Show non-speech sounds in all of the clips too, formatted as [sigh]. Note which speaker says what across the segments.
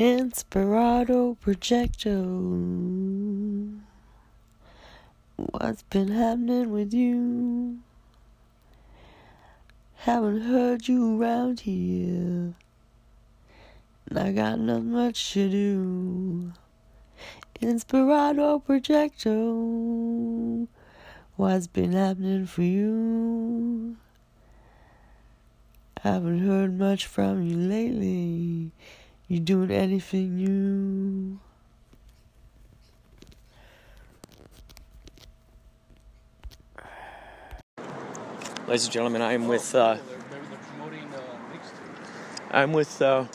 Speaker 1: Inspirato Projecto. What's been happening with you? Haven't heard you around here. And I got not much to do. Inspirado Projecto. What's been happening for you? Haven't heard much from you lately. You doing anything new?
Speaker 2: Ladies and gentlemen, I am with uh, I'm with uh,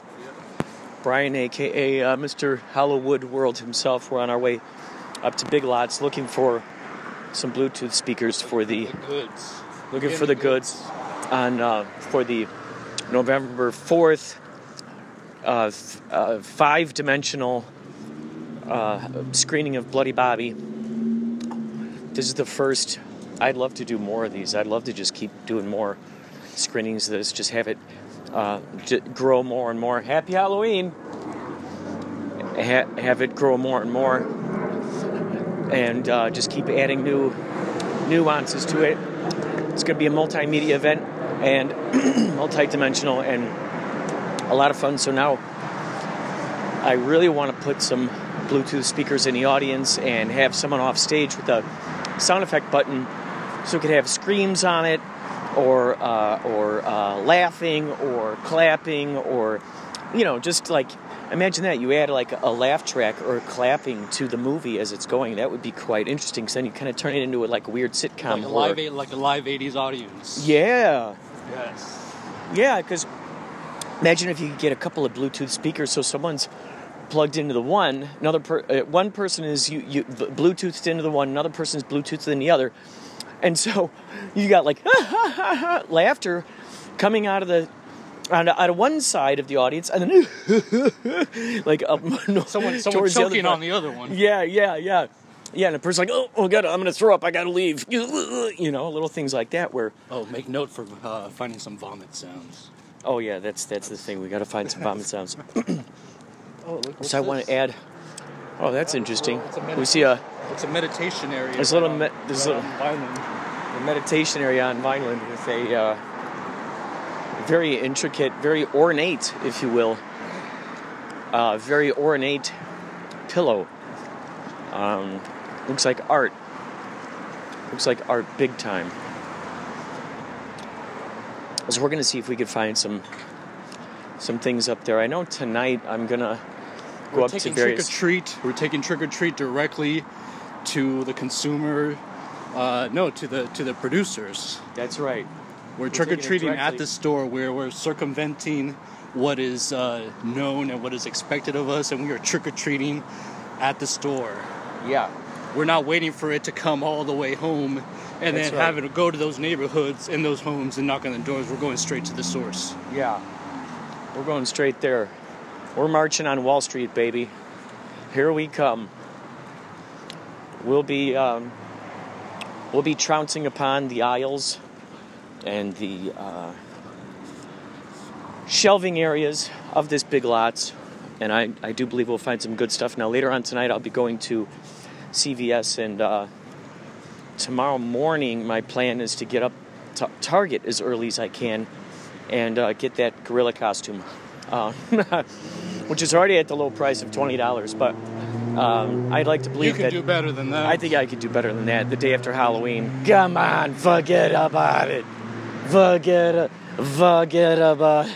Speaker 2: Brian, aka uh, Mr. Hollywood World himself. We're on our way up to Big Lots, looking for some Bluetooth speakers for the
Speaker 3: goods.
Speaker 2: looking for the goods on uh, for the November fourth uh, f- uh, five dimensional screening of Bloody Bobby. This is the first. I'd love to do more of these. I'd love to just keep doing more screenings of this. Just have it uh, j- grow more and more. Happy Halloween! Ha- have it grow more and more, and uh, just keep adding new nuances to it. It's going to be a multimedia event and [clears throat] multi-dimensional and a lot of fun. So now I really want to put some Bluetooth speakers in the audience and have someone off stage with a sound effect button so we could have screams on it or uh, or uh, laughing or clapping or you know just like imagine that you add like a laugh track or clapping to the movie as it's going that would be quite interesting because then you kind of turn it into a, like a weird sitcom
Speaker 3: Like a live, like a live '80s audience.
Speaker 2: yeah
Speaker 3: Yes.
Speaker 2: yeah, because imagine if you could get a couple of Bluetooth speakers, so someone's plugged into the one, another per, uh, one person is you, you Bluetoothed into the one, another person's Bluetoothed in the other, and so [laughs] you got like [laughs] laughter coming out of the out of, out of one side of the audience, and then [laughs] like up
Speaker 3: Someone, someone
Speaker 2: the
Speaker 3: choking on the other one.
Speaker 2: Yeah, yeah, yeah. Yeah, and the person's like, oh, oh God, I'm gonna throw up. I gotta leave. You know, little things like that. Where,
Speaker 3: Oh, make note for uh, finding some vomit sounds.
Speaker 2: Oh yeah, that's that's the thing. We gotta find some vomit sounds. [coughs] [coughs]
Speaker 3: Oh, look,
Speaker 2: So I want to add. Oh, that's interesting. We see a,
Speaker 3: It's a meditation area.
Speaker 2: There's a little me- there's a
Speaker 3: Vineland.
Speaker 2: a meditation area on Vineland with a uh, very intricate, very ornate, if you will, uh, very ornate pillow. Um, looks like art. Looks like art big time. So we're gonna see if we could find some some things up there. I know tonight I'm gonna go
Speaker 3: We're
Speaker 2: up to
Speaker 3: taking Trick or treat. We're taking trick or treat directly to the consumer. Uh, no, to the to the producers.
Speaker 2: That's right.
Speaker 3: We're
Speaker 2: taking
Speaker 3: trick or treating at the store where we're circumventing what is uh, known and what is expected of us, and we are trick or treating at the store.
Speaker 2: Yeah.
Speaker 3: We're not waiting for it to come all the way home and
Speaker 2: That's
Speaker 3: then
Speaker 2: right.
Speaker 3: having to go to those neighborhoods and those homes and knock on the doors. We're going straight to the source.
Speaker 2: Yeah. We're going straight there. We're marching on Wall Street, baby. Here we come. We'll be um, we'll be trouncing upon the aisles and the uh, shelving areas of this big lots, and I, I do believe we'll find some good stuff. Now later on tonight, I'll be going to CVS, and uh, tomorrow morning, my plan is to get up to Target as early as I can and uh, get that gorilla costume, uh, [laughs] which is already at the low price of twenty dollars. But um, I'd like to
Speaker 3: You
Speaker 2: believe
Speaker 3: can
Speaker 2: that
Speaker 3: do better than that.
Speaker 2: I think I could do better than that. The day after Halloween. Come on, forget about it. Forget, forget about.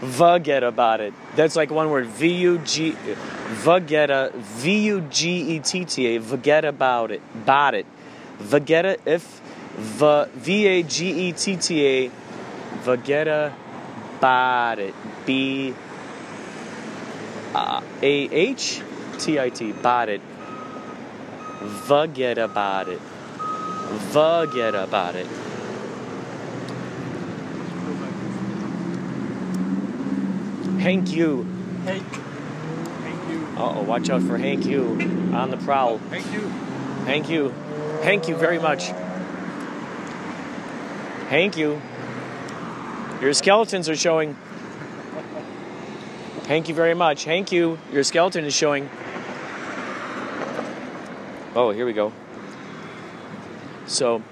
Speaker 2: Forget about it. That's like one word. V U G. Forget. V U G E T T A. Forget about it. About it. Forget if. V A G E T T A. Forget about it. B uh, A H T I T. About it. Forget about it. Forget about it. Hank you.
Speaker 3: Hank. Hank you.
Speaker 2: Uh oh, watch out for Hank you on the prowl.
Speaker 3: Hank you.
Speaker 2: Thank you. Thank you very much. Thank you. Your skeletons are showing. Thank you very much. Thank you. Your skeleton is showing. Oh, here we go. So,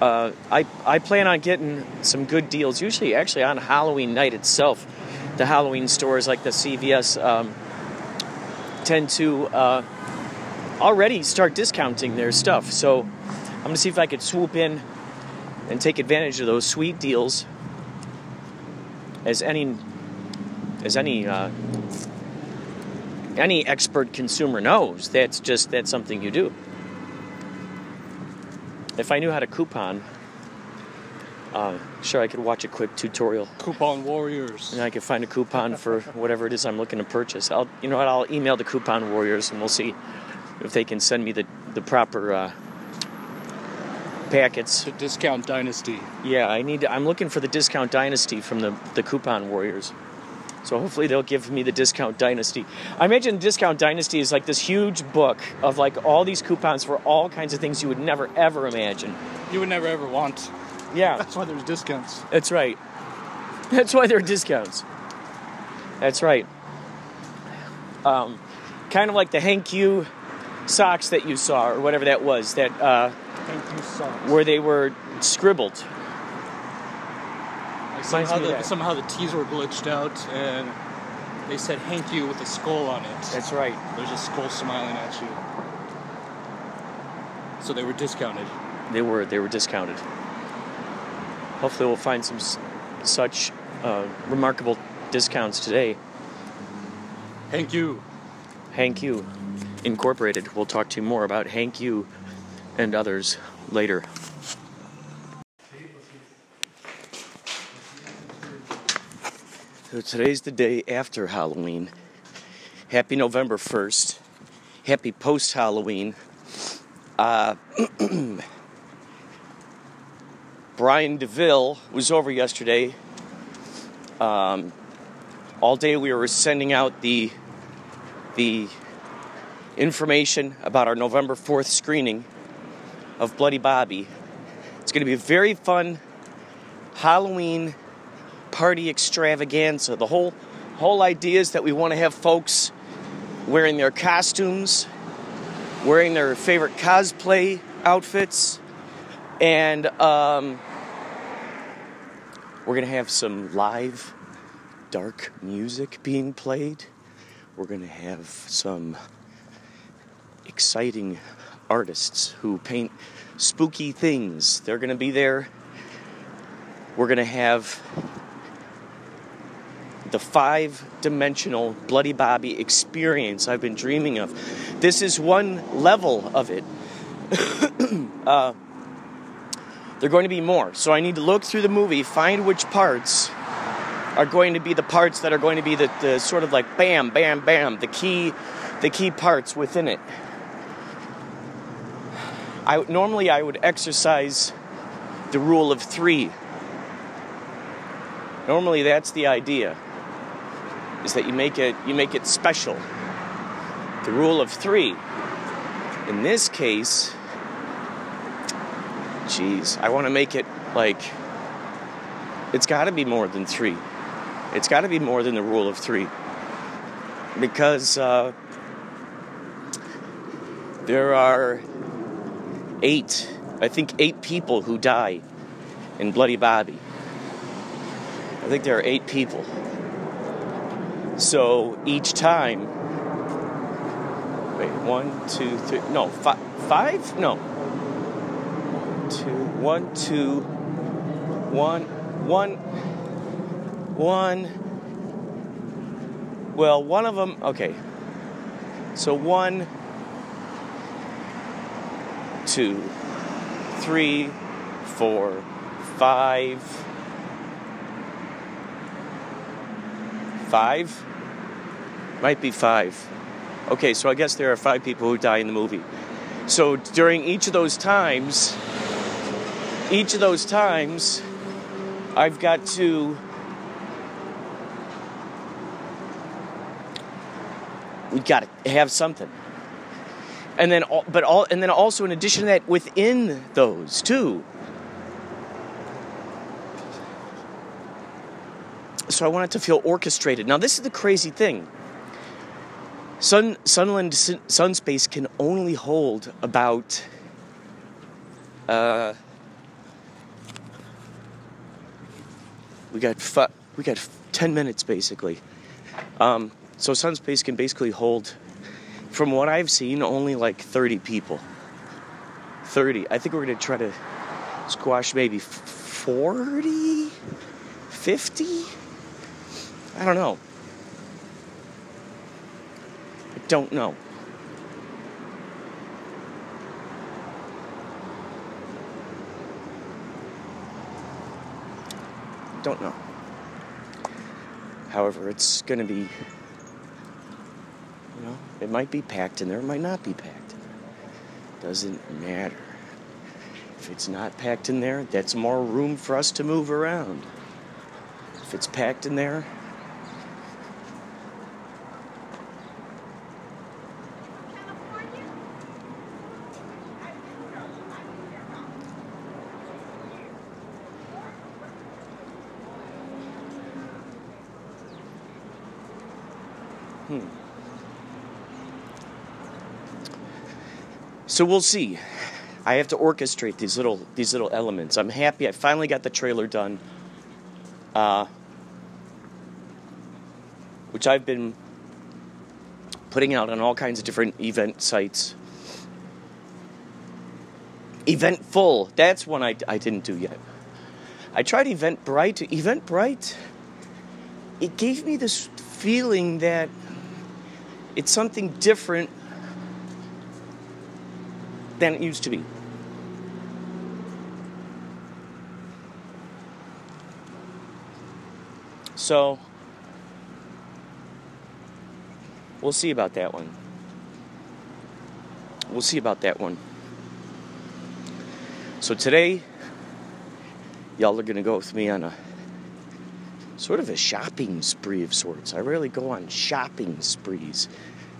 Speaker 2: uh, I I plan on getting some good deals. Usually, actually, on Halloween night itself, the Halloween stores like the CVS um, tend to uh, already start discounting their stuff. So, I'm gonna see if I could swoop in and take advantage of those sweet deals. As any as any uh, any expert consumer knows, that's just that's something you do. If I knew how to coupon, uh, sure I could watch a quick tutorial
Speaker 3: Coupon warriors.
Speaker 2: and I could find a coupon for whatever it is I'm looking to purchase. I'll you know what I'll email the coupon warriors and we'll see if they can send me the the proper uh, packets.
Speaker 3: To discount dynasty.
Speaker 2: Yeah, I need. I'm looking for the discount dynasty from the the coupon warriors. So hopefully they'll give me the discount dynasty. I imagine discount dynasty is like this huge book of like all these coupons for all kinds of things you would never ever imagine.
Speaker 3: You would never ever want.
Speaker 2: Yeah,
Speaker 3: That's why there's discounts.
Speaker 2: that's right. That's why there are discounts. That's right. Um, kind of like the Hank U socks that you saw, or whatever that was, that uh,
Speaker 3: Thank you, socks.
Speaker 2: where they were scribbled.
Speaker 3: Somehow the, somehow the T's were glitched out and they said "Hank you" with a skull on it.
Speaker 2: That's right.
Speaker 3: There's a skull smiling at you. So they were discounted.
Speaker 2: They were they were discounted. Hopefully, we'll find some such uh, remarkable discounts today.
Speaker 3: Hank you.
Speaker 2: Hank U Incorporated. We'll talk to you more about Hank U and others later. So today's the day after Halloween. Happy November 1st. Happy post Halloween. Uh, [clears throat] Brian DeVille was over yesterday. Um, all day we were sending out the the information about our November 4th screening of Bloody Bobby. It's going to be a very fun Halloween party extravaganza. The whole whole idea is that we want to have folks wearing their costumes, wearing their favorite cosplay outfits, and um, we're going to have some live dark music being played. We're going to have some exciting artists who paint spooky things. They're going to be there. We're going to have the five dimensional Bloody Bobby experience I've been dreaming of. This is one level of it. [coughs] uh, there are going to be more. So I need to look through the movie, find which parts are going to be the parts that are going to be the, the sort of like bam, bam, bam, the key, the key parts within it. I normally I would exercise the rule of three. Normally that's the idea. Is that you make it you make it special. The rule of three. In this case, geez, I want to make it like it's got to be more than three. It's got to be more than the rule of three. Because uh, there are eight, I think eight people who die in Bloody Bobby. I think there are eight people. So each time, wait, one, two, three, no, fi- five? No. Two, one, two, one, one, one. Well, one of them, okay. So one, two, three, four, five, five? Might be five. Okay, so I guess there are five people who die in the movie. So during each of those times, each of those times, I've got to we got to have something. And then but all and then also in addition to that within those too. so I want it to feel orchestrated. Now, this is the crazy thing. Sun Sunland Sunspace can only hold about uh, we got fu- we got 10 minutes basically. Um, so Sunspace can basically hold, from what I've seen, only like 30 people. 30. I think we're gonna try to squash maybe 40, 50. I don't know. I don't know. Don't know. However, it's going to be, you know, it might be packed in there, it might not be packed in there. Doesn't matter. If it's not packed in there, that's more room for us to move around. If it's packed in there, So we'll see. I have to orchestrate these little these little elements. I'm happy. I finally got the trailer done, uh, which I've been putting out on all kinds of different event sites. Eventful. That's one I, I didn't do yet. I tried Eventbrite. Eventbrite. It gave me this feeling that it's something different than it used to be. So, we'll see about that one. We'll see about that one. So, today, y'all are going to go with me on a sort of a shopping spree of sorts. I rarely go on shopping sprees,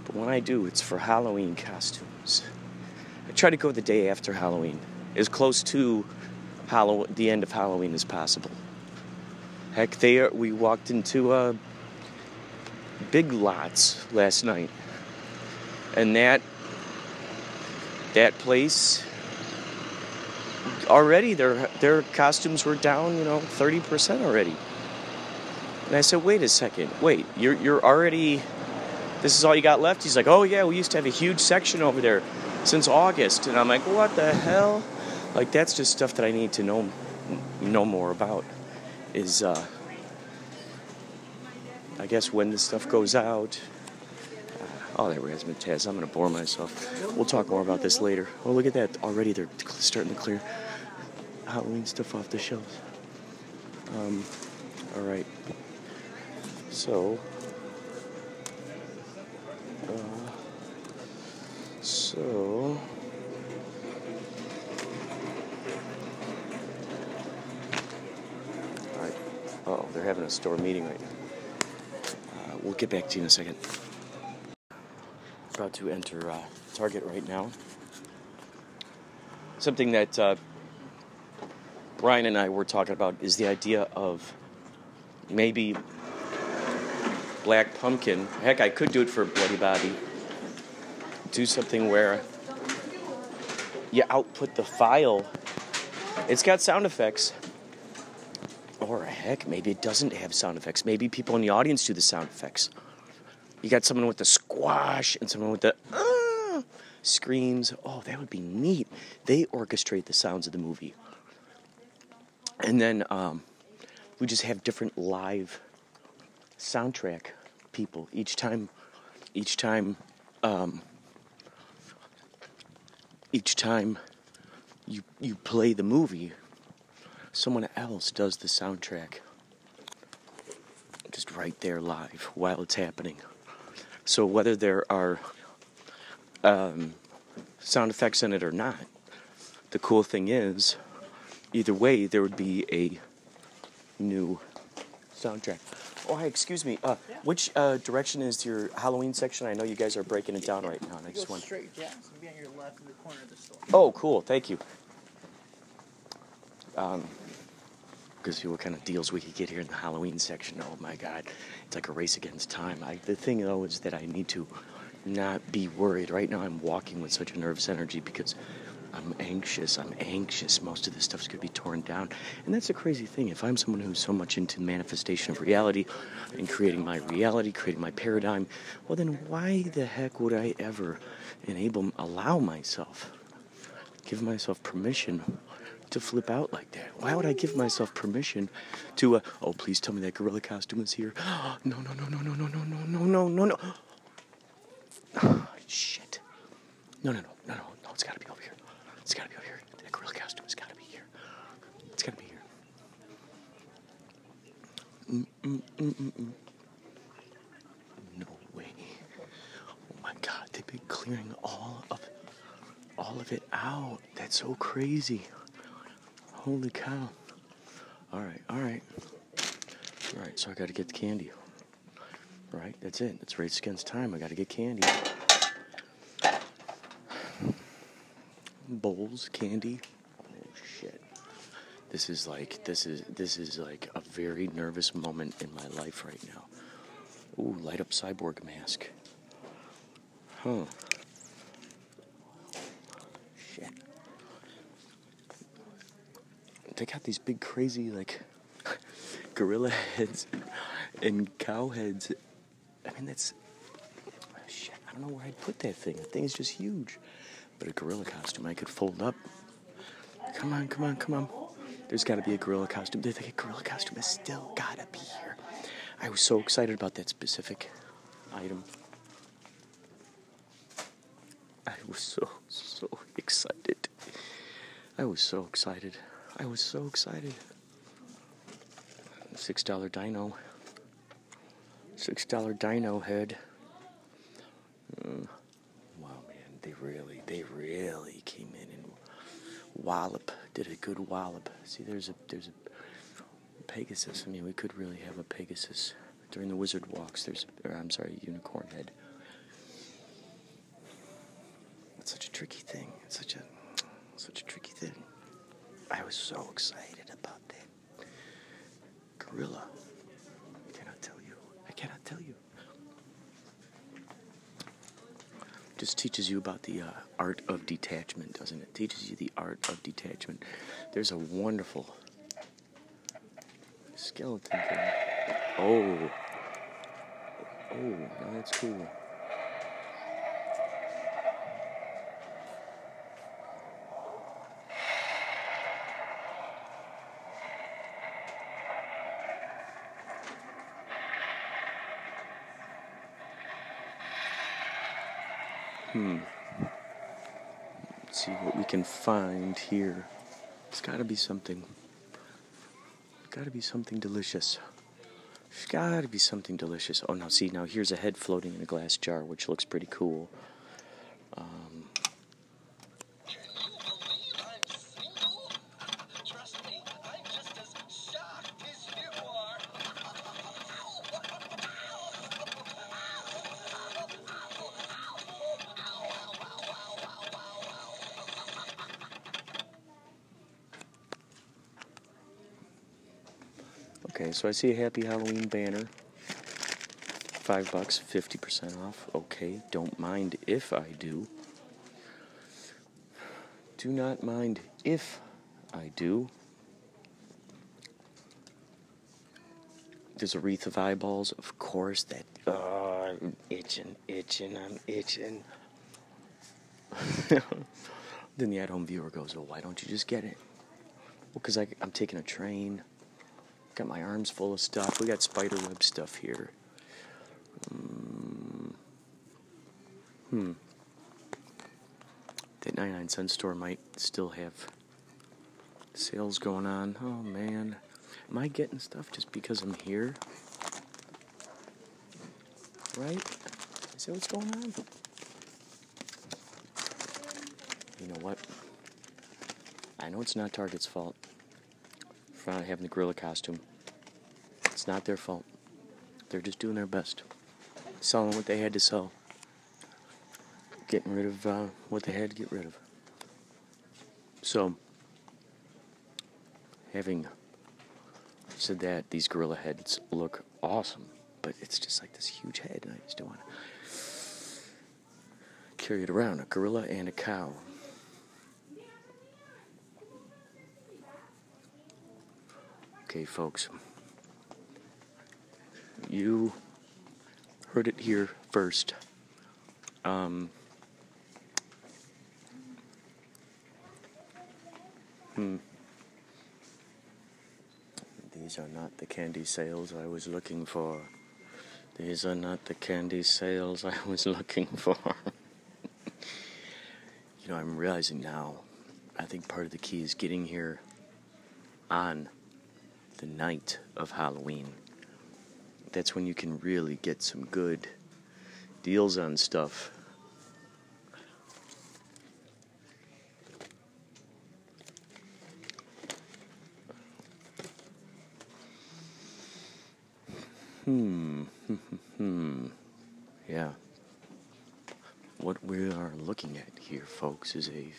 Speaker 2: but when I do, it's for Halloween costumes. I try to go the day after Halloween, as close to Halloween, the end of Halloween as possible. Heck, they are, we walked into uh, Big Lots last night, and that that place already their their costumes were down, you know, thirty percent already. And I said, wait a second, wait, you're, you're already, this is all you got left? He's like, oh yeah, we used to have a huge section over there since August. And I'm like, what the hell? Like, that's just stuff that I need to know, know more about. Is, uh, I guess when this stuff goes out. Uh, oh, that razzmatazz. I'm going to bore myself. We'll talk more about this later. Oh, look at that. Already they're starting to clear Halloween stuff off the shelves. Um, all right. So, so, all right. Oh, they're having a store meeting right now. Uh, we'll get back to you in a second. About to enter uh, Target right now. Something that uh, Brian and I were talking about is the idea of maybe Black Pumpkin. Heck, I could do it for Bloody Bobby. Do something where you output the file. It's got sound effects. Or heck, maybe it doesn't have sound effects. Maybe people in the audience do the sound effects. You got someone with the squash and someone with the uh, screams. Oh, that would be neat. They orchestrate the sounds of the movie. And then um, we just have different live soundtrack people each time each time um, each time you you play the movie someone else does the soundtrack. Just right there live while it's happening. So whether there are um, sound effects in it or not the cool thing is either way there would be a new soundtrack Oh, hi, excuse me. Uh,
Speaker 4: Yeah.
Speaker 2: Which uh, direction is your Halloween section? I know you guys are breaking it down right now, and I just want.
Speaker 4: straight, Jack. It's gonna be on your left in the corner of the store.
Speaker 2: Oh, cool. Thank you. Um, because see what kind of deals we could get here in the Halloween section. Oh my God, it's like a race against time. I, the thing though is that I need to not be worried. Right now, I'm walking with such a nervous energy because I'm anxious. I'm anxious. Most of this stuff's going to be torn down. And that's a crazy thing. If I'm someone who's so much into manifestation of reality and creating my reality, creating my paradigm, well, then why the heck would I ever enable, allow myself, give myself permission to flip out like that? Why would I give myself permission to, uh, oh, please tell me that gorilla costume is here? no, no, no, no, no, no, no, no, no, no, no, no. Shit. No, no, no, no, no, no, it's got to be over here. It's got to be over here. That gorilla costume has got to be here. It's got to be here. No way. Oh my god, they've been clearing all of all of it out. That's so crazy. Holy cow. Alright, alright. Alright, so I gotta get the candy. Right, that's it. It's race against time. I gotta get candy. bowls, candy. This is like this is this is like a very nervous moment in my life right now. Ooh, light up cyborg mask. Huh. Shit. They got these big crazy like [laughs] gorilla heads and cow heads. I mean that's shit. I don't know where I'd put that thing. The thing is just huge. But a gorilla costume I could fold up. Come on, come on, come on. There's got to be a gorilla costume. The gorilla costume has still got to be here. I was so excited about that specific item. I was so, so excited. I was so excited. I was so excited. Six dollar dino. Six dollar dino head. Uh, they really, they really came in and wallop, did a good wallop. See, there's a, there's a Pegasus. I mean, we could really have a Pegasus during the wizard walks. There's, or I'm sorry, unicorn head. It's such a tricky thing. It's such a, such a tricky thing. I was so excited about that gorilla. I cannot tell you. I cannot tell you. just teaches you about the uh, art of detachment, doesn't it? Teaches you the art of detachment. There's a wonderful skeleton thing. Oh. Oh, now that's cool. Hmm. Let's see what we can find here. It's got to be something. Got to be something delicious. There's got to be something delicious. Oh, now see, now here's a head floating in a glass jar, which looks pretty cool. So I see a Happy Halloween banner. Five bucks, 50% off. Okay, don't mind if I do. Do not mind if I do. There's a wreath of eyeballs, of course. That oh, I'm itching, itching, I'm itching. [laughs] then the at-home viewer goes, "Well, why don't you just get it?" Well, because I'm taking a train. Got my arms full of stuff. We got spiderweb stuff here. Um, hmm. That 99 cent store might still have sales going on. Oh man. Am I getting stuff just because I'm here? Right? Is that what's going on? You know what? I know it's not Target's fault for not having the gorilla costume. It's not their fault. They're just doing their best. Selling what they had to sell. Getting rid of uh, what they had to get rid of. So, having said that these gorilla heads look awesome, but it's just like this huge head, and I just don't want to carry it around. A gorilla and a cow. Okay, folks. You heard it here first. Um, hmm. These are not the candy sales I was looking for. These are not the candy sales I was looking for. [laughs] you know, I'm realizing now, I think part of the key is getting here on the night of Halloween. That's when you can really get some good deals on stuff. Hmm. Hmm. [laughs] Yeah. What we are looking at here, folks, is a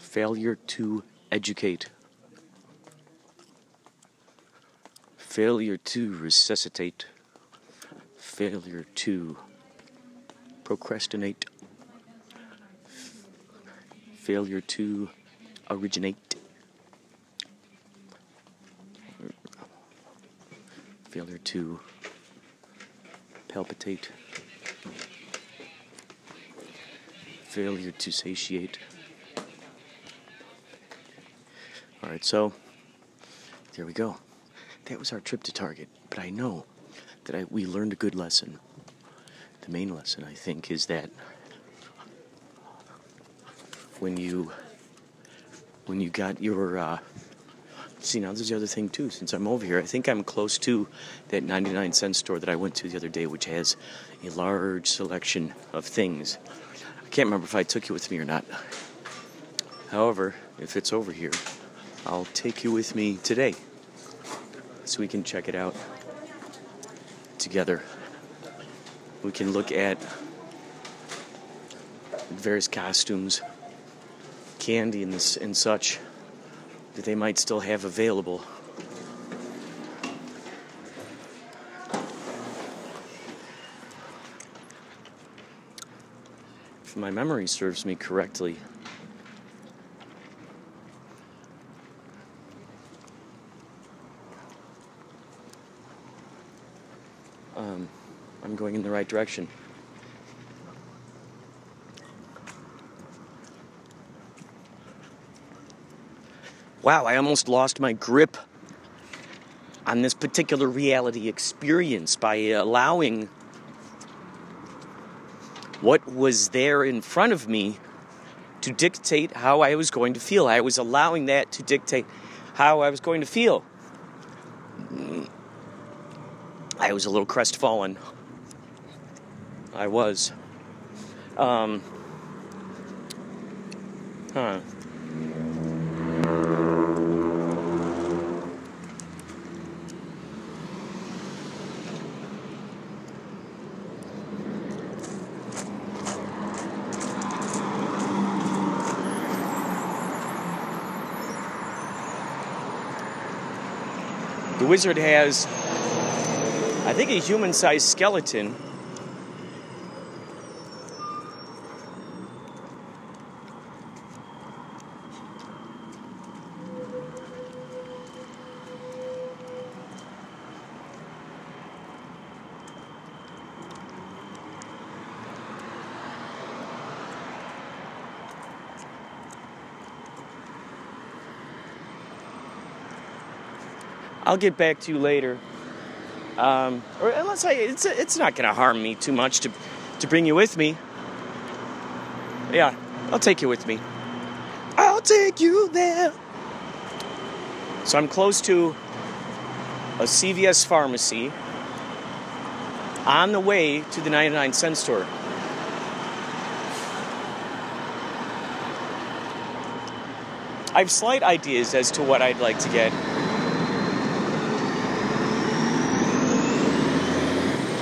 Speaker 2: failure to educate, failure to resuscitate, failure to procrastinate, failure to originate, failure to palpitate, failure to satiate. All right, so there we go. That was our trip to Target, but I know that I, we learned a good lesson. The main lesson, I think, is that when you when you got your uh, see now there's the other thing too since i'm over here i think i'm close to that 99 cent store that i went to the other day which has a large selection of things i can't remember if i took you with me or not however if it's over here i'll take you with me today so we can check it out together we can look at various costumes candy and, this, and such that they might still have available. If my memory serves me correctly, um, I'm going in the right direction. wow, I almost lost my grip on this particular reality experience by allowing what was there in front of me to dictate how I was going to feel. I was allowing that to dictate how I was going to feel. I was a little crestfallen. I was. Um, huh. The wizard has, I think, a human sized skeleton. I'll get back to you later. Um, or unless I, it's it's not going to harm me too much to to bring you with me. Yeah, I'll take you with me. I'll take you there. So I'm close to a CVS pharmacy on the way to the 99 cent store. I have slight ideas as to what I'd like to get.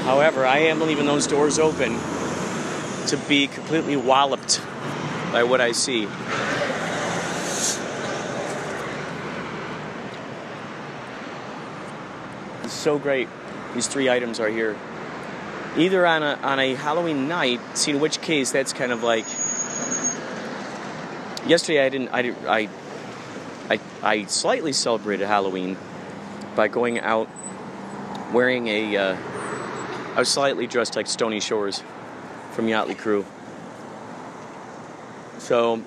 Speaker 2: However, I am leaving those doors open to be completely walloped by what I see. It's so great. These three items are here. Either on a, on a Halloween night, see in which case that's kind of like. Yesterday I didn't, I, didn't, I, I, I slightly celebrated Halloween by going out wearing a. Uh, I was slightly dressed like Stony Shores from Yachtley Crew. So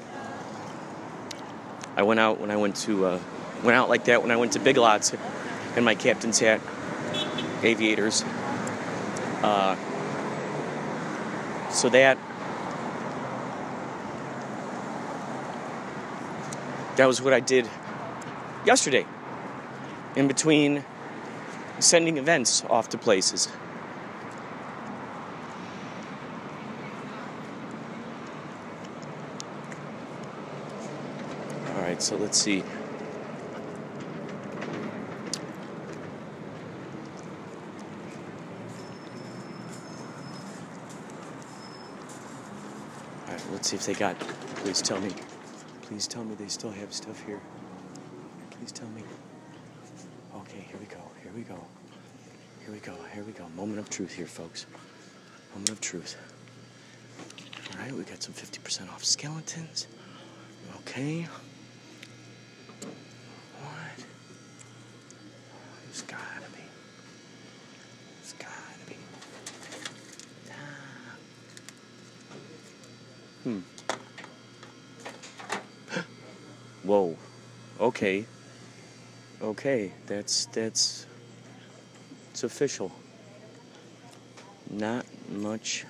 Speaker 2: I went out when I went to uh, went out like that when I went to Big Lots in my captain's hat, aviators. Uh, so that that was what I did yesterday in between sending events off to places. So let's see. All right, let's see if they got. Please tell me. Please tell me they still have stuff here. Please tell me. Okay, here we go. Here we go. Here we go. Here we go. Moment of truth here, folks. Moment of truth. All right, we got some 50% off skeletons. Okay. What? It's gotta be. It's gotta be. Ah. Hmm. Whoa. Okay. Okay, that's that's it's official. Not much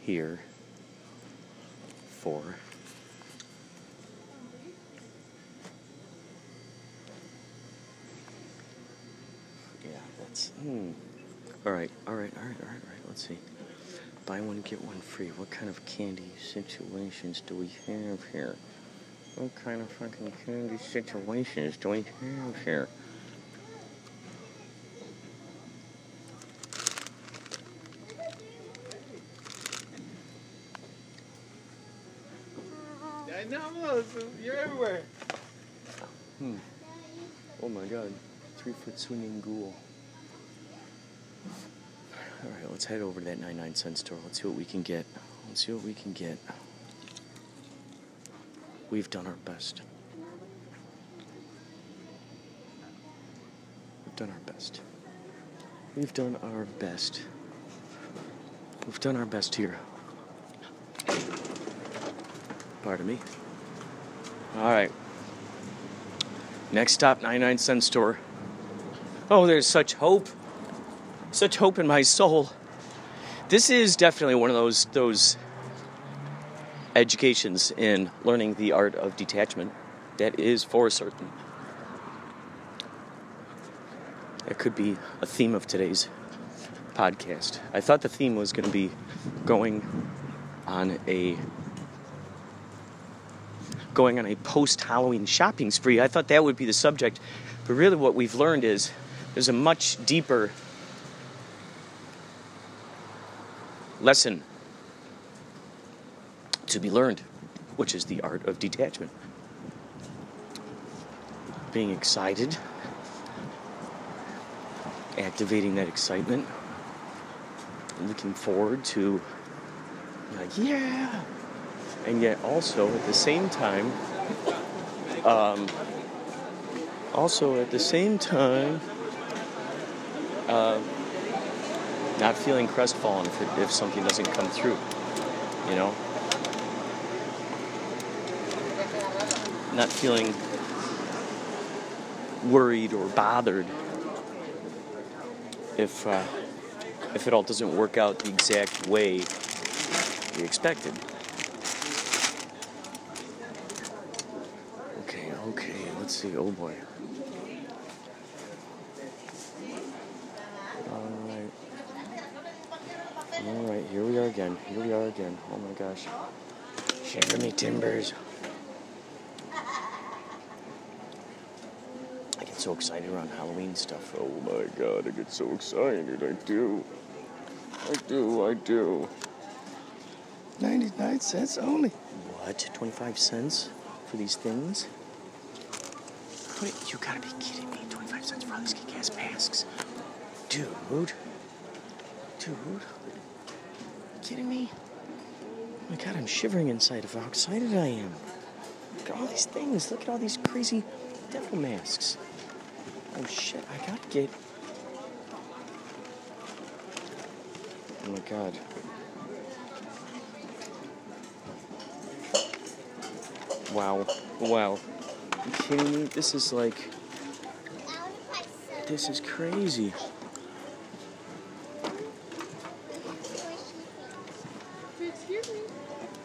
Speaker 2: here for Yeah, that's hmm. All right, all right, all right, all right, all right. Let's see. Buy one get one free. What kind of candy situations do we have here? What kind of fucking candy situations do we have here?
Speaker 4: I know, you're everywhere.
Speaker 2: Hmm. Oh my god. Three foot swinging ghoul. Alright, let's head over to that 99 cent store. Let's see what we can get. Let's see what we can get. We've done our best. We've done our best. We've done our best. We've done our best here. Pardon me. All right. Next stop, 99 cent store. Oh, there's such hope. Such hope in my soul. This is definitely one of those those educations in learning the art of detachment. That is for certain. It could be a theme of today's podcast. I thought the theme was going to be going on a going on a post Halloween shopping spree. I thought that would be the subject, but really what we've learned is there's a much deeper lesson to be learned, which is the art of detachment. Being excited, activating that excitement, looking forward to, like, yeah, and yet also at the same time, um, also at the same time, uh, not feeling crestfallen if, if something doesn't come through, you know? Not feeling worried or bothered if uh, if it all doesn't work out the exact way we expected. Okay, okay, let's see. Oh boy. Alright. Alright, here we are again. Here we are again. Oh my gosh. Shiver me timbers. I get so excited around Halloween stuff. Oh my god, I get so excited. I do. I do, I do.
Speaker 1: 99 cents only.
Speaker 2: What? 25 cents for these things? What? You gotta be kidding me. 25 cents for all these kick ass masks. Dude. Dude. You kidding me? Oh my god, I'm shivering inside of how excited I am. Look at all these things. Look at all these crazy devil masks. Oh shit, I gotta get. Oh my god. Wow. Wow. Are you kidding me? This is like. This is crazy.
Speaker 4: Excuse me.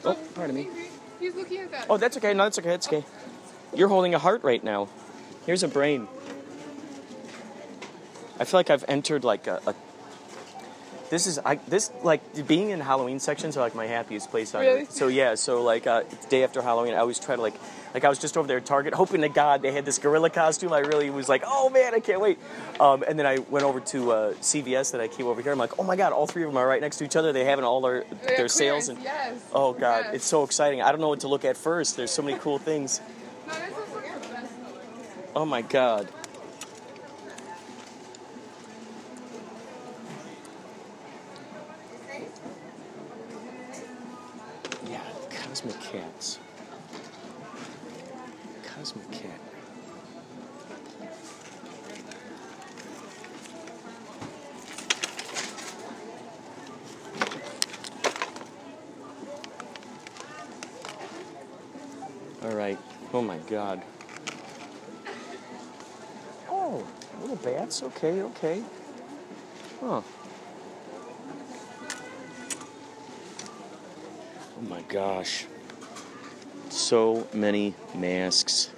Speaker 2: Oh, pardon me.
Speaker 4: He's looking at that.
Speaker 2: Oh, that's okay. No, that's okay. That's okay. You're holding a heart right now. Here's a brain. I feel like I've entered like a. a this is I this like being in Halloween sections are like my happiest place on
Speaker 4: Really?
Speaker 2: earth. So yeah, so like uh, day after Halloween, I always try to like like I was just over there at Target, hoping to God they had this gorilla costume. I really was like, oh man, I can't wait. Um, and then I went over to uh, CVS that I came over here. I'm like, oh my God, all three of them are right next to each other. They have all their
Speaker 4: They
Speaker 2: their sales and
Speaker 4: yes.
Speaker 2: oh God,
Speaker 4: Yes.
Speaker 2: it's so exciting. I don't know what to look at first. There's so many cool things.
Speaker 4: No, this looks like the best.
Speaker 2: Oh my god. All right. Oh my god. Oh, little bats. Okay, okay. Huh. Oh my gosh. So many masks.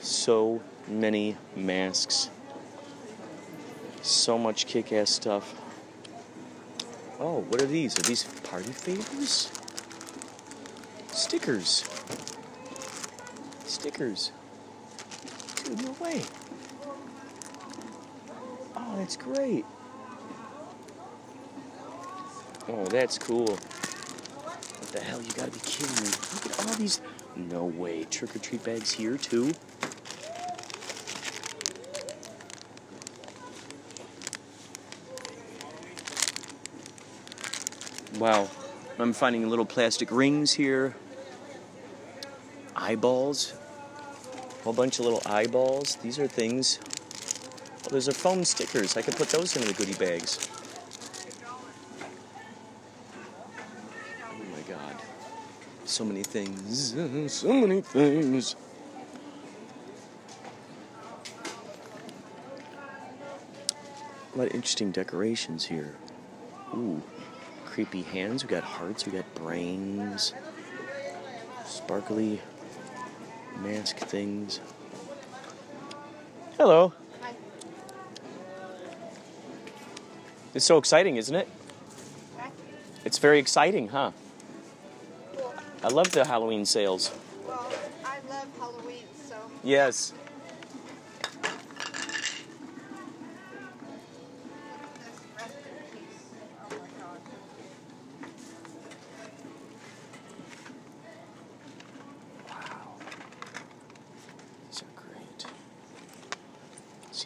Speaker 2: So many masks. So much kick ass stuff. Oh, what are these? Are these party favors? Stickers. Stickers. Dude, no way. Oh, that's great. Oh, that's cool. What the hell? You gotta be kidding me. Look at all these. No way. Trick or treat bags here, too? Wow. I'm finding little plastic rings here. Eyeballs. Whole bunch of little eyeballs. These are things. Oh, those are foam stickers. I could put those into the goodie bags. Oh my god. So many things. [laughs] So many things. A lot of interesting decorations here. Ooh. Creepy hands. We got hearts. We got brains. Sparkly mask things. Hello. It's so exciting, isn't it? It's very exciting, huh? I love the Halloween sales.
Speaker 5: Well, I love Halloween, so
Speaker 2: Yes.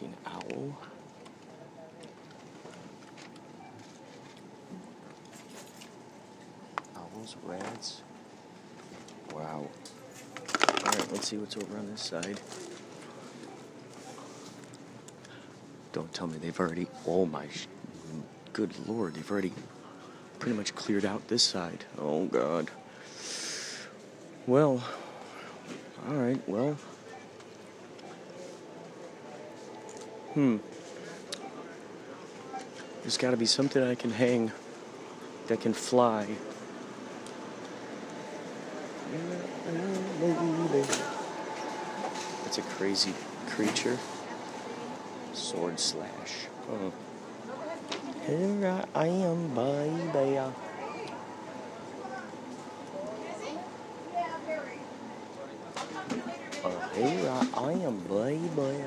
Speaker 2: An owl. Owls, rats. Wow. Alright, let's see what's over on this side. Don't tell me they've already. Oh my. Good lord, they've already pretty much cleared out this side. Oh god. Well, all right, well. Hmm. There's got to be something I can hang that can fly. That's a crazy creature. Sword slash. Oh. Here I am, baby. Oh, here I am, baby.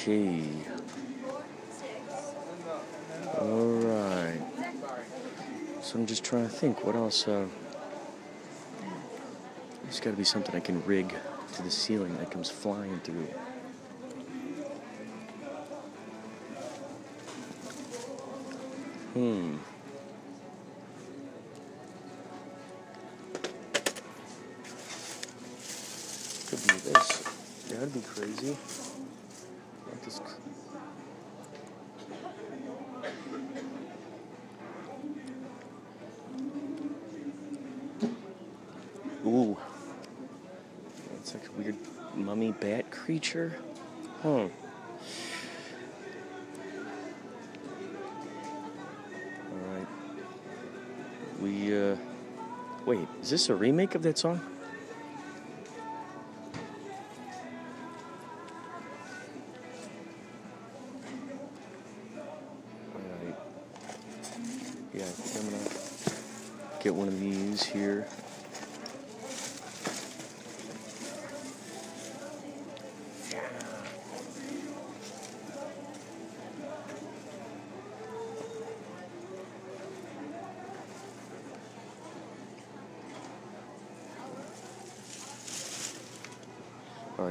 Speaker 2: Okay. Alright. So I'm just trying to think what else. Uh, there's got to be something I can rig to the ceiling that comes flying through. Hmm. Could be this. That'd be crazy. Cr- Ooh. It's like a weird mummy bat creature. Huh. Alright. We, uh. Wait, is this a remake of that song?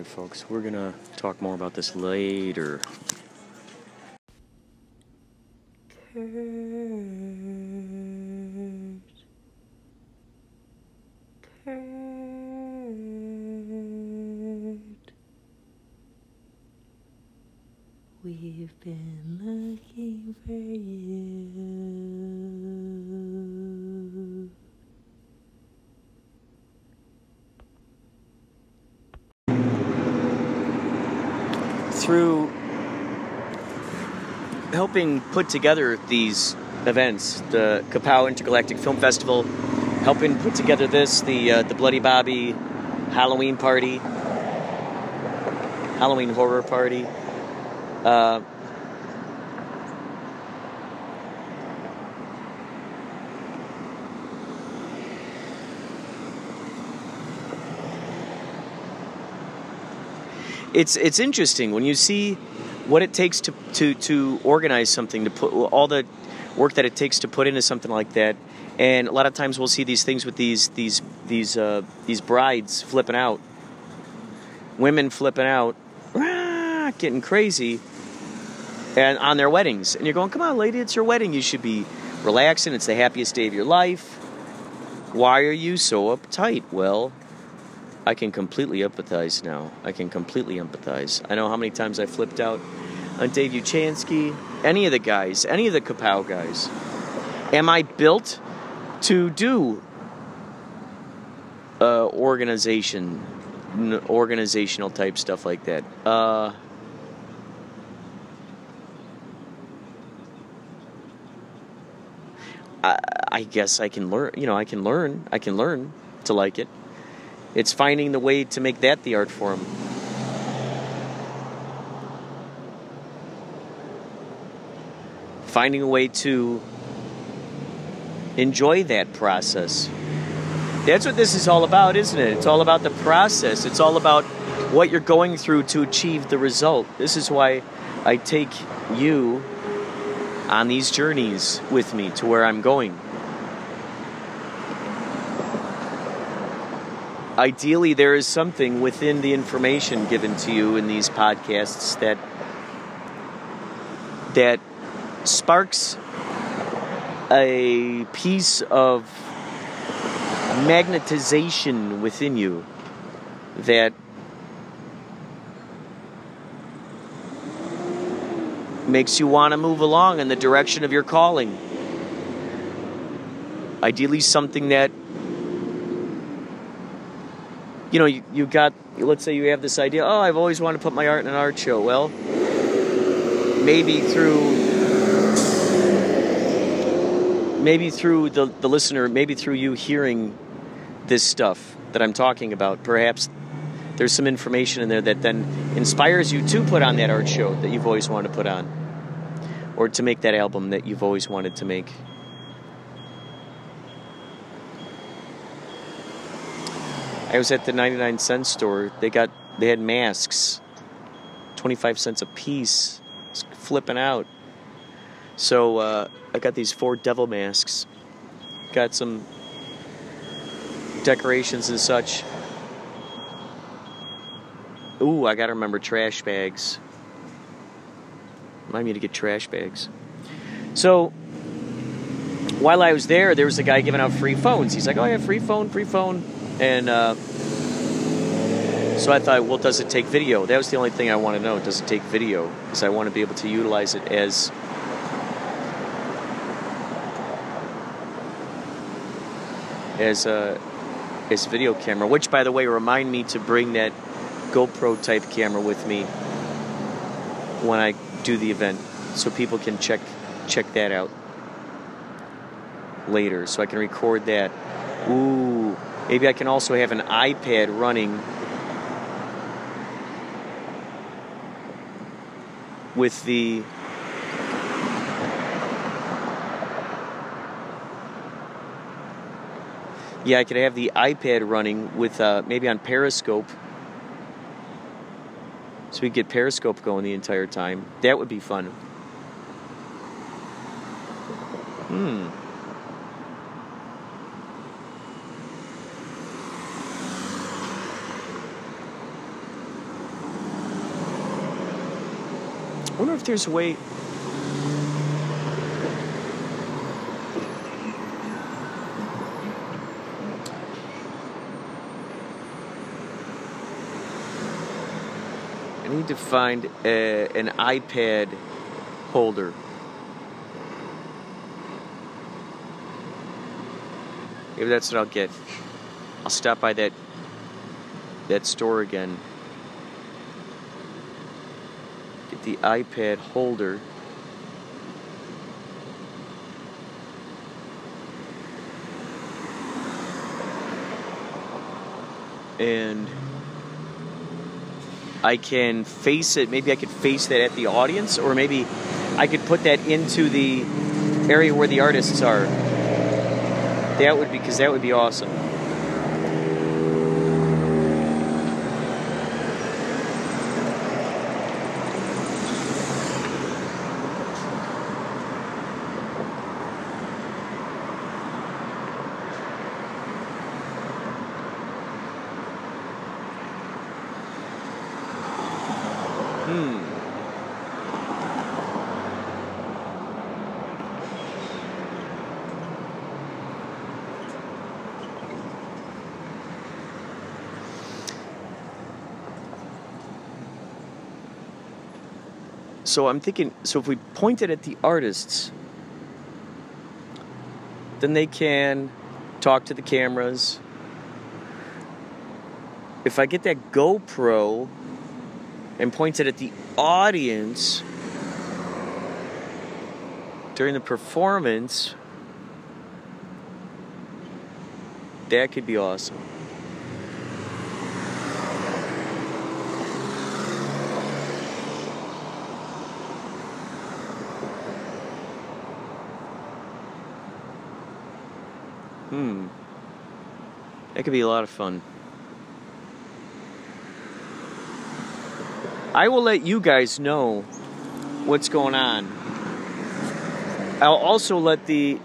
Speaker 2: Folks, we're gonna talk more about this later.
Speaker 1: Kurt. We've been looking for you.
Speaker 2: Through helping put together these events, the Kapow Intergalactic Film Festival, helping put together this, the uh, the Bloody Bobby Halloween party, Halloween horror party. Uh, it's it's interesting when you see what it takes to to to organize something to put all the work that it takes to put into something like that. And a lot of times we'll see these things with these these these uh, these brides flipping out. Women flipping out. Rah, getting crazy. And on their weddings. And you're going come on lady it's your wedding. You should be relaxing. It's the happiest day of your life. Why are you so uptight? Well I can completely empathize now. I can completely empathize. I know how many times I flipped out on Dave Uchansky, any of the guys, any of the Kapow guys. Am I built to do uh, organization, organizational type stuff like that? Uh, I, I guess I can learn. You know, I can learn. I can learn to like it. It's finding the way to make that the art form. Finding a way to enjoy that process. That's what this is all about, isn't it? It's all about the process. It's all about what you're going through to achieve the result. This is why I take you on these journeys with me to where I'm going. Ideally there is something within the information given to you in these podcasts that that sparks a piece of magnetization within you that makes you want to move along in the direction of your calling. Ideally something that you know, you, you got, let's say you have this idea, oh, I've always wanted to put my art in an art show. Well, maybe through, maybe through the, the listener, maybe through you hearing this stuff that I'm talking about, perhaps there's some information in there that then inspires you to put on that art show that you've always wanted to put on, or to make that album that you've always wanted to make. I was at the 99 cent store. They got they had masks
Speaker 6: 25 cents a piece. It's flipping out. So uh, I got these four devil masks. Got some decorations and such. Ooh, I gotta remember trash bags. Remind me to get trash bags. So while I was there, there was a guy giving out free phones. He's like, "Oh, yeah, free phone, free phone," and uh, so I thought, "Well, does it take video?" That was the only thing I want to know. Does it take video? Because I want to be able to utilize it as as a as video camera. Which, by the way, remind me to bring that GoPro type camera with me when I do the event, so people can check check that out later, so I can record that. Ooh, maybe I can also have an iPad running with the yeah, I could have the iPad running with uh, maybe on Periscope, so we get Periscope going the entire time. That would be fun. Hmm. I wonder if there's a way. I need to find a, an iPad holder. Maybe that's what I'll get. I'll stop by that that store again. Get the iPad holder. And I can face it. Maybe I could face that at the audience, or maybe I could put that into the area where the artists are. That would be because that would be awesome. So I'm thinking, so if we point it at the artists, then they can talk to the cameras. If I get that GoPro and point it at the audience during the performance, that could be awesome. Hmm. That could be a lot of fun. I will let you guys know what's going on. I'll also let the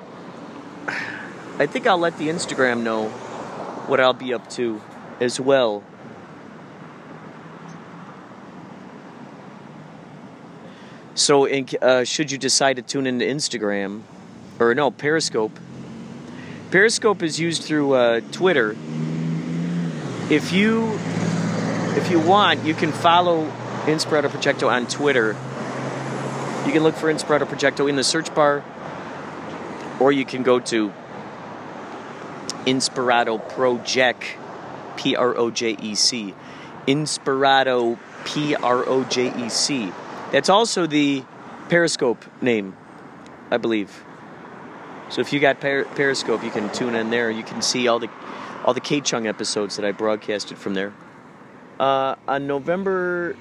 Speaker 6: I think I'll let the Instagram know what I'll be up to as well. So, in, uh, should you decide to tune into Instagram, or no, Periscope, Periscope is used through uh, Twitter. If you if you want, you can follow Inspirato Projecto on Twitter. You can look for Inspirato Projecto in the search bar, or you can go to Inspirato Project, P R O J E C. Inspirato P R O J E C. That's also the Periscope name, I believe. So if you got per- Periscope, you can tune in there. You can see all the all the KCHUNG episodes that I broadcasted from there. Uh, on November,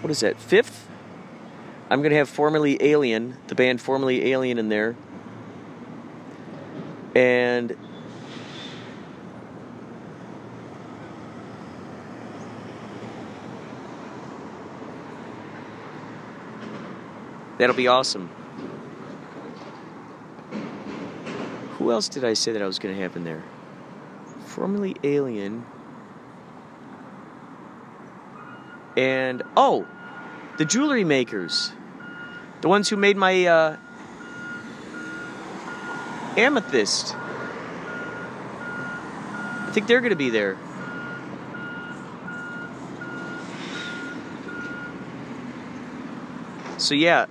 Speaker 6: what is that, 5th? I'm going to have Formerly Alien, the band Formerly Alien, in there. And that'll be awesome. Who else did I say that I was going to have in there? Formerly Alien. And, oh, the jewelry makers. The ones who made my uh, amethyst. I think they're going to be there. So, yeah,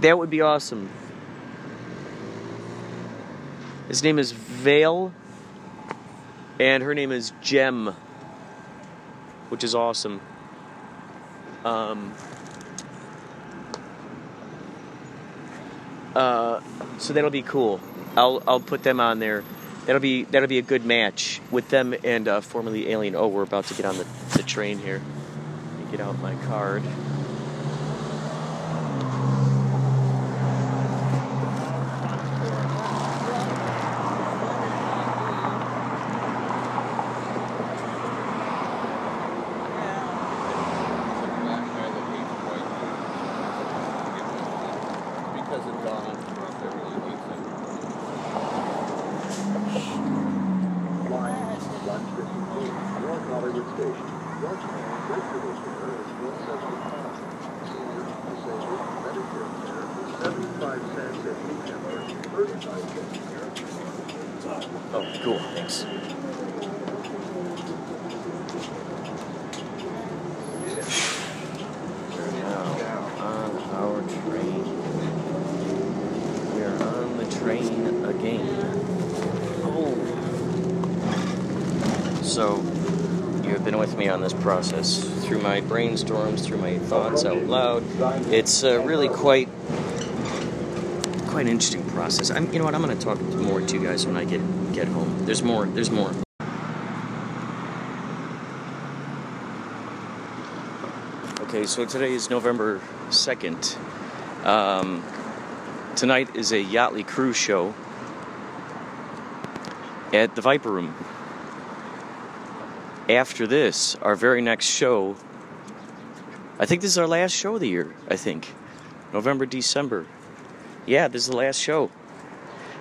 Speaker 6: that would be awesome. His name is Vale, and her name is Gem, which is awesome. Um, uh, so that'll be cool. I'll I'll put them on there. That'll be that'll be a good match with them and uh, formerly Alien. Oh, we're about to get on the, the train here. Let me get out my card.
Speaker 7: Because of Donna. Everybody hates it.
Speaker 6: Oh, cool. Thanks. We're now on our train. We are on the train again. Oh. So, you have been with me on this process through my brainstorms, through my thoughts out loud. It's uh, really quite quite an interesting process. I'm, you know what? I'm going to talk more to you guys when I get get home. There's more. There's more. Okay, so today is November second. Um, tonight is a Yachtley Crew show at the Viper Room. After this, our very next show. I think this is our last show of the year. I think November, December. Yeah, this is the last show.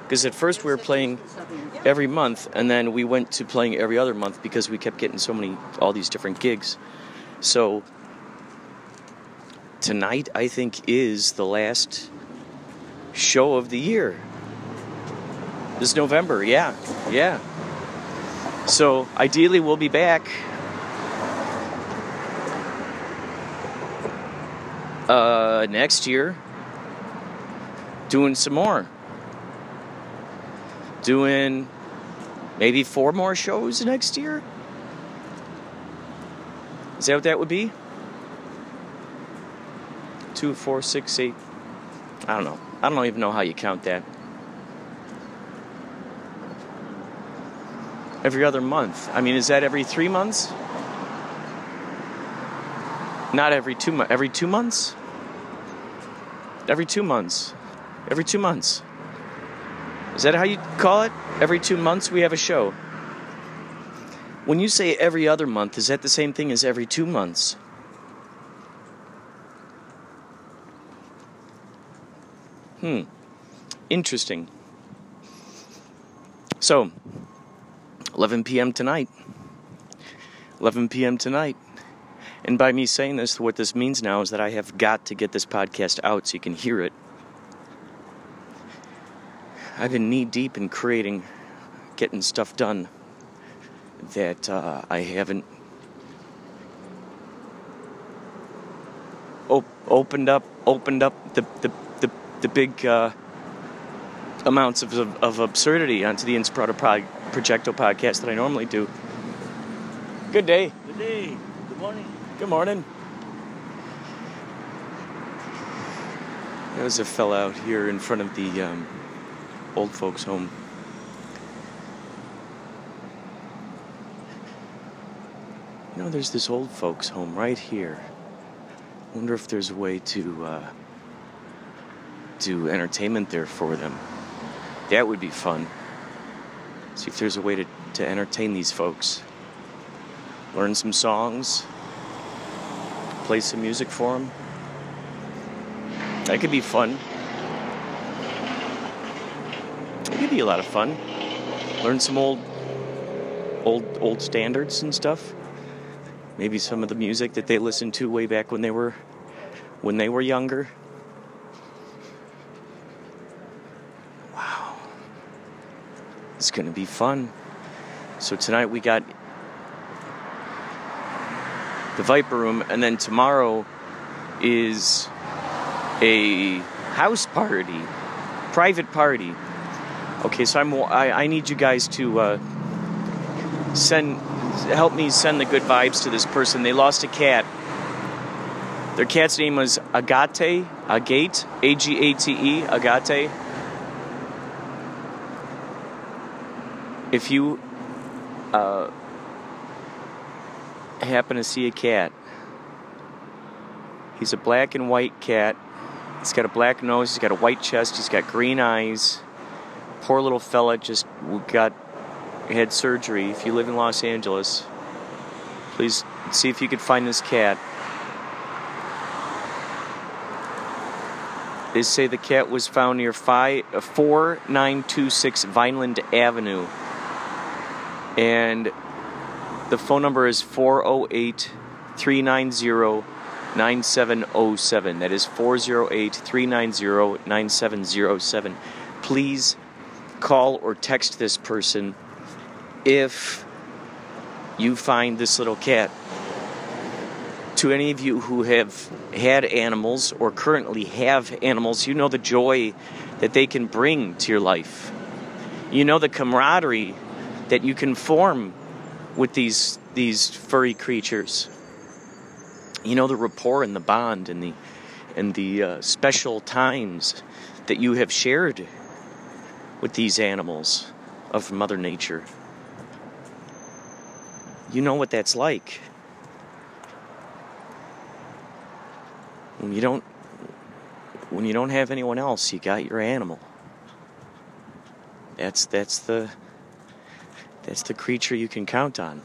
Speaker 6: Because at first we were playing every month, and then we went to playing every other month because we kept getting so many, all these different gigs. So tonight, I think, is the last show of the year. This November, yeah, yeah. So ideally, we'll be back. Uh, next year, doing some more. Doing maybe four more shows next year? Is that what that would be? Two, four, six, eight. I don't know. I don't even know how you count that. Every other month. I mean, is that every three months? Not every two months. Every two months? Every two months. Every two months. Is that how you call it? Every two months we have a show. When you say every other month, is that the same thing as every two months? Hmm. Interesting. So, 11 p.m. tonight. 11 p.m. tonight. And by me saying this, what this means now is that I have got to get this podcast out so you can hear it. I've been knee deep in creating, getting stuff done that uh, I haven't op- opened up, opened up the the the, the big uh, amounts of, of, of absurdity onto the Inspirato Pro- Projecto podcast that I normally do. Good day.
Speaker 8: Good day. Good morning.
Speaker 6: Good morning. There's a fella out here in front of the um, old folks' home. You know, there's this old folks' home right here. Wonder if there's a way to uh, do entertainment there for them. That would be fun. See if there's a way to, to entertain these folks. Learn some songs, play some music for them. That could be fun. It could be a lot of fun. Learn some old, old, old standards and stuff. Maybe some of the music that they listened to way back when they were, when they were younger. It's gonna be fun. So tonight we got the Viper Room, and then tomorrow is a house party, private party. Okay, so I'm I, I need you guys to uh, send help me send the good vibes to this person. They lost a cat. Their cat's name was Agate, Agate, A G A T E, Agate. If you uh, happen to see a cat, he's a black and white cat. He's got a black nose, he's got a white chest, he's got green eyes. Poor little fella just got had surgery. If you live in Los Angeles, please see if you could find this cat. They say the cat was found near five, uh, 4926 Vineland Avenue. And the phone number is 408 390 9707. That is 408 390 9707. Please call or text this person if you find this little cat. To any of you who have had animals or currently have animals, you know the joy that they can bring to your life. You know the camaraderie that you can form with these these furry creatures. You know the rapport and the bond and the and the uh, special times that you have shared with these animals of Mother Nature. You know what that's like. When you don't when you don't have anyone else, you got your animal. That's that's the that's the creature you can count on.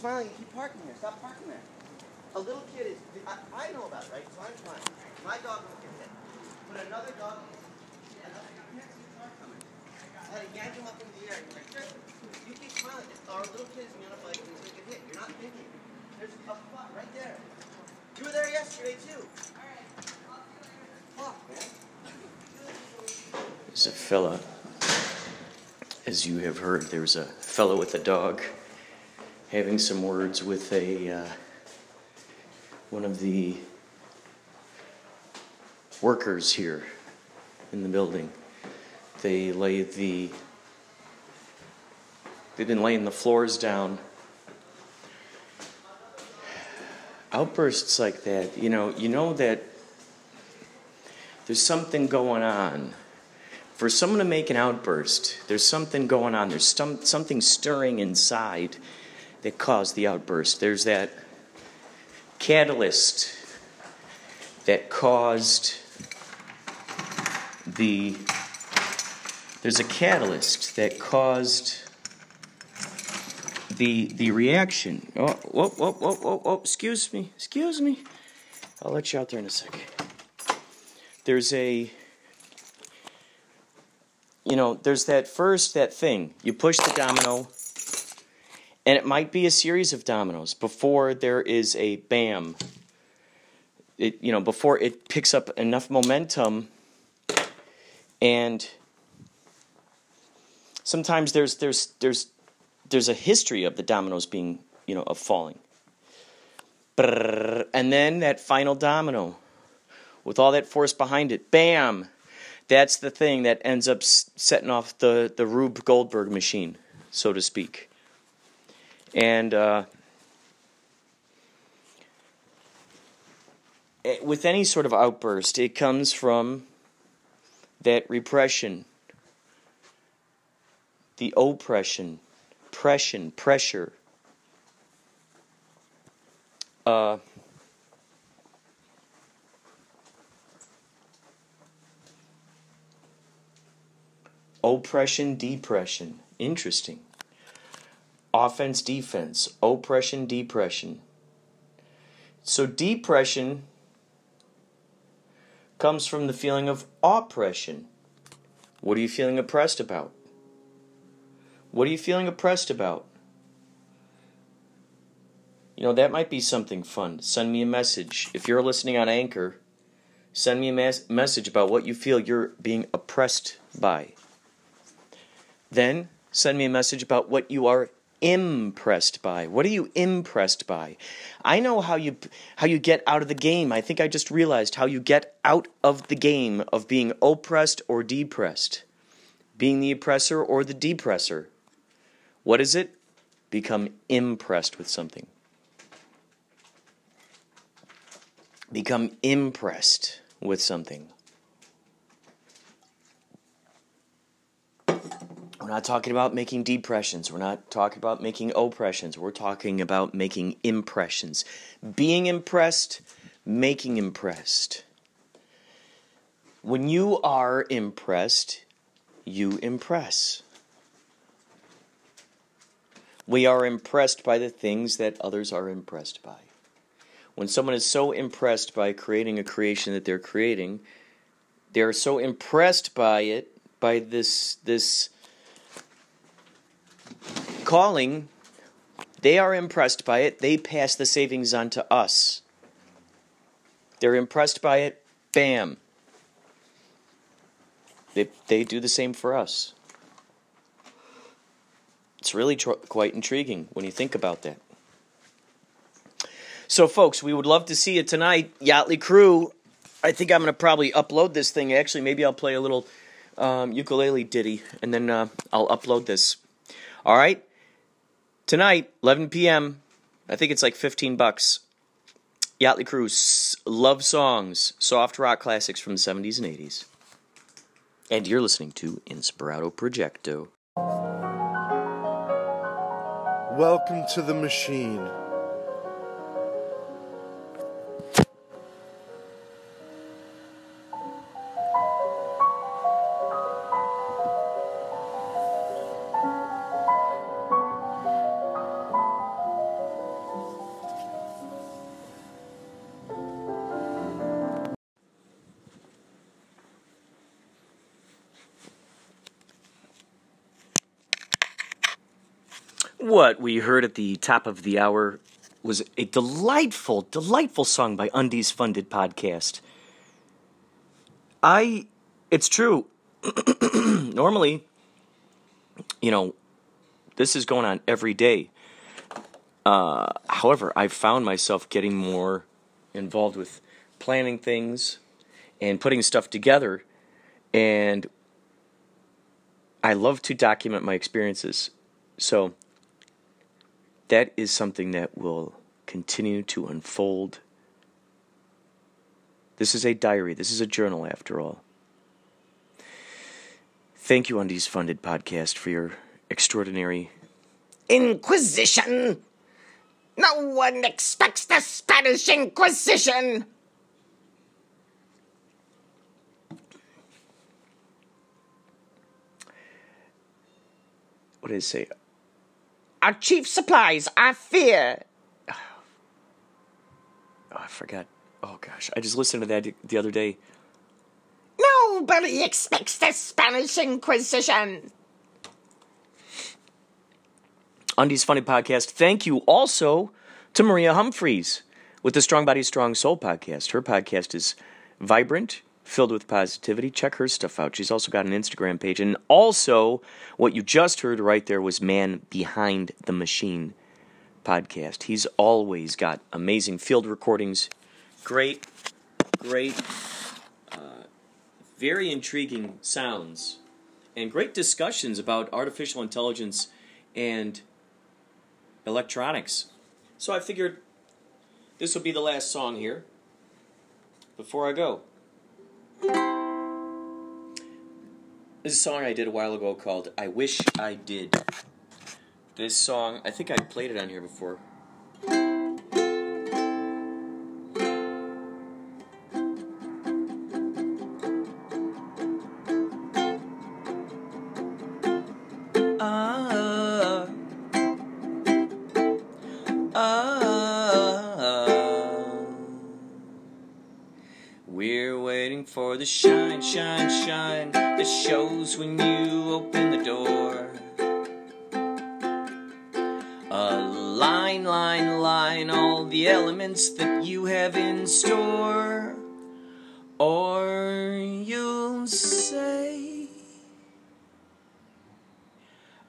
Speaker 9: Smiling, you keep parking there. Stop parking there. A little kid is. I, I know about it, right? So I'm fine. My dog won't get hit. But another dog, another. I had to yank him up in the air. You keep smiling. Our little kid is on a bike and he's gonna get hit. You're not thinking. There's a spot right there. You were there yesterday too. Fuck.
Speaker 6: There's a fella, as you have heard, there's a fellow with a dog having some words with a uh, one of the workers here in the building. They lay the they've been laying the floors down. Outbursts like that, you know, you know that there's something going on. For someone to make an outburst, there's something going on. There's some, something stirring inside that caused the outburst. There's that catalyst that caused the. There's a catalyst that caused the the reaction. Oh, whoa, whoa, whoa, whoa, whoa! Excuse me, excuse me. I'll let you out there in a second there's a you know there's that first that thing you push the domino and it might be a series of dominoes before there is a bam it you know before it picks up enough momentum and sometimes there's there's there's there's a history of the dominoes being you know of falling and then that final domino with all that force behind it, bam! That's the thing that ends up setting off the, the Rube Goldberg machine, so to speak. And uh, eh, with any sort of outburst, it comes from that repression the oppression, pression, pressure. Uh, oppression, depression. Interesting. Offense, defense. Oppression, depression. So, depression comes from the feeling of oppression. What are you feeling oppressed about? What are you feeling oppressed about? You know, that might be something fun. Send me a message. If you're listening on Anchor, send me a mes- message about what you feel you're being oppressed by. Then send me a message about what you are impressed by. What are you impressed by? I know how you how you get out of the game. I think I just realized how you get out of the game of being oppressed or depressed. Being the oppressor or the depressor. What is it? Become impressed with something. Become impressed with something. We're not talking about making depressions. We're not talking about making oppressions. We're talking about making impressions. Being impressed, making impressed. When you are impressed, you impress. We are impressed by the things that others are impressed by. When someone is so impressed by creating a creation that they're creating, they're so impressed by it, by this this calling, they are impressed by it. They pass the savings on to us. They're impressed by it. Bam. They, they do the same for us. It's really tr- quite intriguing when you think about that. So, folks, we would love to see you tonight. Yachtley Crew. I think I'm going to probably upload this thing. Actually, maybe I'll play a little um, ukulele ditty and then uh, I'll upload this. All right? Tonight, 11 p.m. I think it's like 15 bucks. Yachtley Crew, love songs, soft rock classics from the 70s and 80s. And you're listening to Inspirato Projecto.
Speaker 10: Welcome to the machine.
Speaker 6: We heard at the top of the hour was a delightful, delightful song by Undies Funded Podcast. I, it's true. [clears throat] Normally, you know, this is going on every day. Uh, however, I've found myself getting more involved with planning things and putting stuff together. And I love to document my experiences. So, that is something that will continue to unfold. This is a diary, this is a journal after all. Thank you, Undies Funded Podcast, for your extraordinary
Speaker 11: Inquisition! No one expects the Spanish Inquisition!
Speaker 6: what did it say?
Speaker 11: Our chief supplies are fear.
Speaker 6: Oh, I forgot. Oh gosh, I just listened to that the other day.
Speaker 11: Nobody expects the Spanish Inquisition.
Speaker 6: Undies Funny Podcast. Thank you also to Maria Humphreys with the Strong Body, Strong Soul podcast. Her podcast is vibrant, filled with positivity. Check her stuff out. She's also got an Instagram page. And also, what you just heard right there was Man Behind the Machine podcast. He's always got amazing field recordings, great, great, uh, very intriguing sounds, and great discussions about artificial intelligence and electronics. So I figured this will be the last song here before I go. This is a song I did a while ago called I Wish I Did. This song, I think I played it on here before. the shine, shine, shine that shows when you open the door. A line, line, line, all the elements that you have in store. Or you'll say,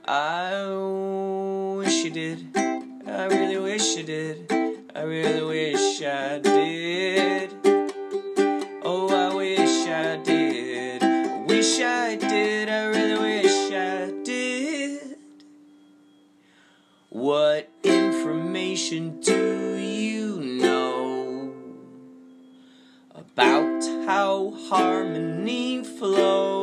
Speaker 6: I wish you did. I really wish you did. I really What information do you know about how harmony flows?